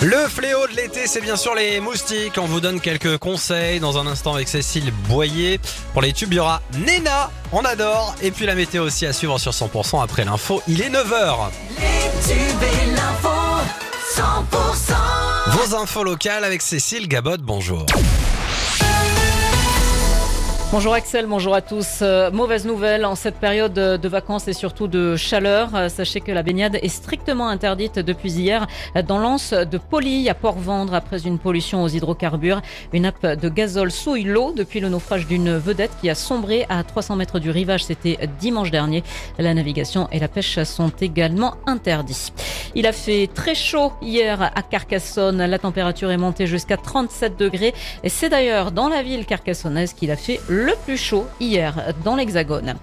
Le fléau de l'été, c'est bien sûr les moustiques. On vous donne quelques conseils dans un instant avec Cécile Boyer. Pour les tubes, il y aura Nena, on adore. Et puis la météo aussi à suivre sur 100% après l'info. Il est 9h. Les tubes et l'info 100% Vos infos locales avec Cécile Gabot, bonjour. Bonjour Axel, bonjour à tous. Euh, mauvaise nouvelle en cette période de vacances et surtout de chaleur. Euh, sachez que la baignade est strictement interdite depuis hier dans l'anse de Poly à Port-Vendre après une pollution aux hydrocarbures. Une nappe de gazole souille l'eau depuis le naufrage d'une vedette qui a sombré à 300 mètres du rivage. C'était dimanche dernier. La navigation et la pêche sont également interdits. Il a fait très chaud hier à Carcassonne. La température est montée jusqu'à 37 degrés. Et c'est d'ailleurs dans la ville carcassonnaise qu'il a fait le plus chaud hier dans l'Hexagone.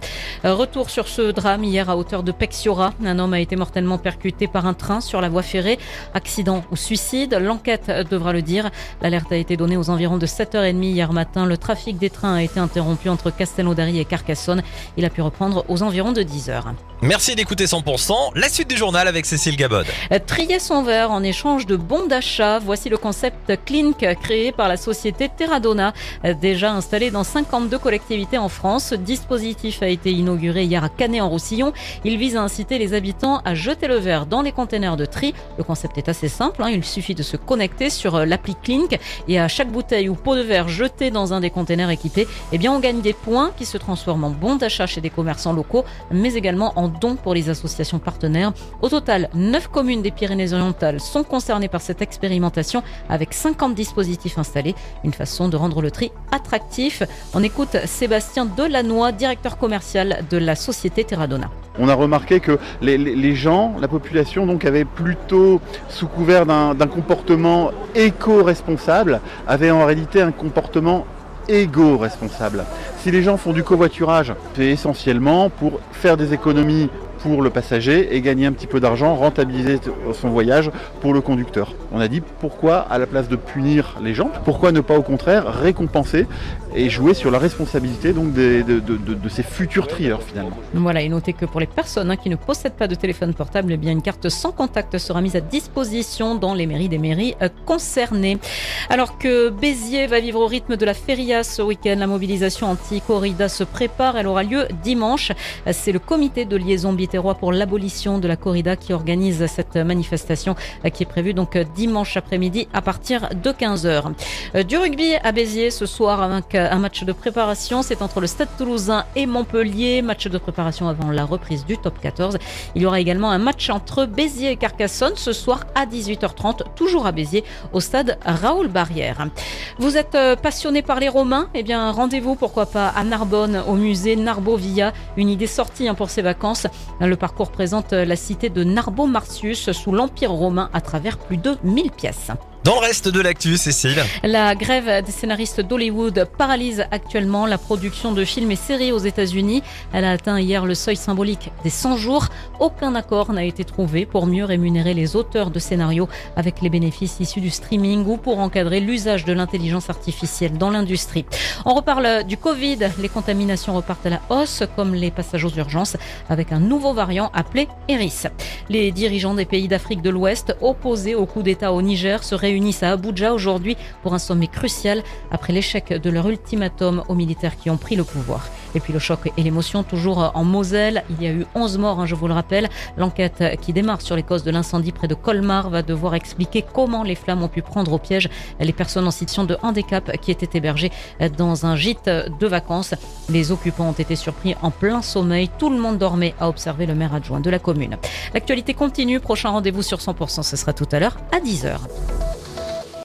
Retour sur ce drame hier à hauteur de Pexiora. Un homme a été mortellement percuté par un train sur la voie ferrée. Accident ou suicide, l'enquête devra le dire. L'alerte a été donnée aux environs de 7h30 hier matin. Le trafic des trains a été interrompu entre Castelnaudary et Carcassonne. Il a pu reprendre aux environs de 10h. Merci d'écouter 100%. La suite du journal avec Cécile Gabot. Trier son verre en échange de bons d'achat. Voici le concept Clink créé par la société Terradona, déjà installé dans 52 collectivités en France. Ce dispositif a été inauguré hier à Canet-en-Roussillon. Il vise à inciter les habitants à jeter le verre dans les containers de tri. Le concept est assez simple. Hein. Il suffit de se connecter sur l'appli Clink et à chaque bouteille ou pot de verre jeté dans un des containers équipés, eh bien, on gagne des points qui se transforment en bons d'achat chez des commerçants locaux, mais également en dons pour les associations partenaires. Au total, 9 communes des Pyrénées-Orientales sont concernées par cette expérimentation avec 50 dispositifs installés. Une façon de rendre le tri attractif. On écoute Sébastien Delannoy, directeur commercial de la société Terradona. On a remarqué que les, gens, la population, donc, avait plutôt, sous couvert d'un comportement éco-responsable, avait en réalité un comportement égo-responsable. Si les gens font du covoiturage, c'est essentiellement pour faire des économies pour le passager et gagner un petit peu d'argent, rentabiliser son voyage pour le conducteur. On a dit pourquoi à la place de punir les gens, pourquoi ne pas au contraire récompenser et jouer sur la responsabilité donc de, ces futurs trieurs finalement. Voilà, et notez que pour les personnes hein, qui ne possèdent pas de téléphone portable, eh bien une carte sans contact sera mise à disposition dans les mairies des mairies euh, concernées. Alors que Béziers va vivre au rythme de la feria ce week-end, la mobilisation anti-corrida se prépare, elle aura lieu dimanche. C'est le comité de liaison pour l'abolition de la corrida qui organise cette manifestation euh, qui est prévue donc euh, dimanche après-midi à partir de 15h. Du rugby à Béziers ce soir avec un match de préparation. C'est entre le Stade toulousain et Montpellier. Match de préparation avant la reprise du top 14. Il y aura également un match entre Béziers et Carcassonne ce soir à 18h30, toujours à Béziers, au stade Raoul Barrière. Vous êtes euh, passionné par les Romains? Eh bien, rendez-vous, pourquoi pas, à Narbonne, au musée Narbovia. Une idée sortie hein, pour ces vacances. Le parcours présente la cité de Narbo-Martius sous l'Empire romain à travers plus de 1000 pièces. Dans le reste de l'actu, Cécile. La grève des scénaristes d'Hollywood paralyse actuellement la production de films et séries aux États-Unis. Elle a atteint hier le seuil symbolique des 100 jours. Aucun accord n'a été trouvé pour mieux rémunérer les auteurs de scénarios avec les bénéfices issus du streaming ou pour encadrer l'usage de l'intelligence artificielle dans l'industrie. On reparle du Covid. Les contaminations repartent à la hausse, comme les passages aux urgences, avec un nouveau variant appelé Eris. Les dirigeants des pays d'Afrique de l'Ouest opposés au coup d'État au Niger seraient réunissent à Abuja aujourd'hui pour un sommet crucial après l'échec de leur ultimatum aux militaires qui ont pris le pouvoir. Et puis le choc et l'émotion toujours en Moselle. Il y a eu 11 morts, hein, je vous le rappelle. L'enquête qui démarre sur les causes de l'incendie près de Colmar va devoir expliquer comment les flammes ont pu prendre au piège les personnes en situation de handicap qui étaient hébergées dans un gîte de vacances. Les occupants ont été surpris en plein sommeil. Tout le monde dormait, a observé le maire adjoint de la commune. L'actualité continue. Prochain rendez-vous sur 100%, ce sera tout à l'heure à 10h.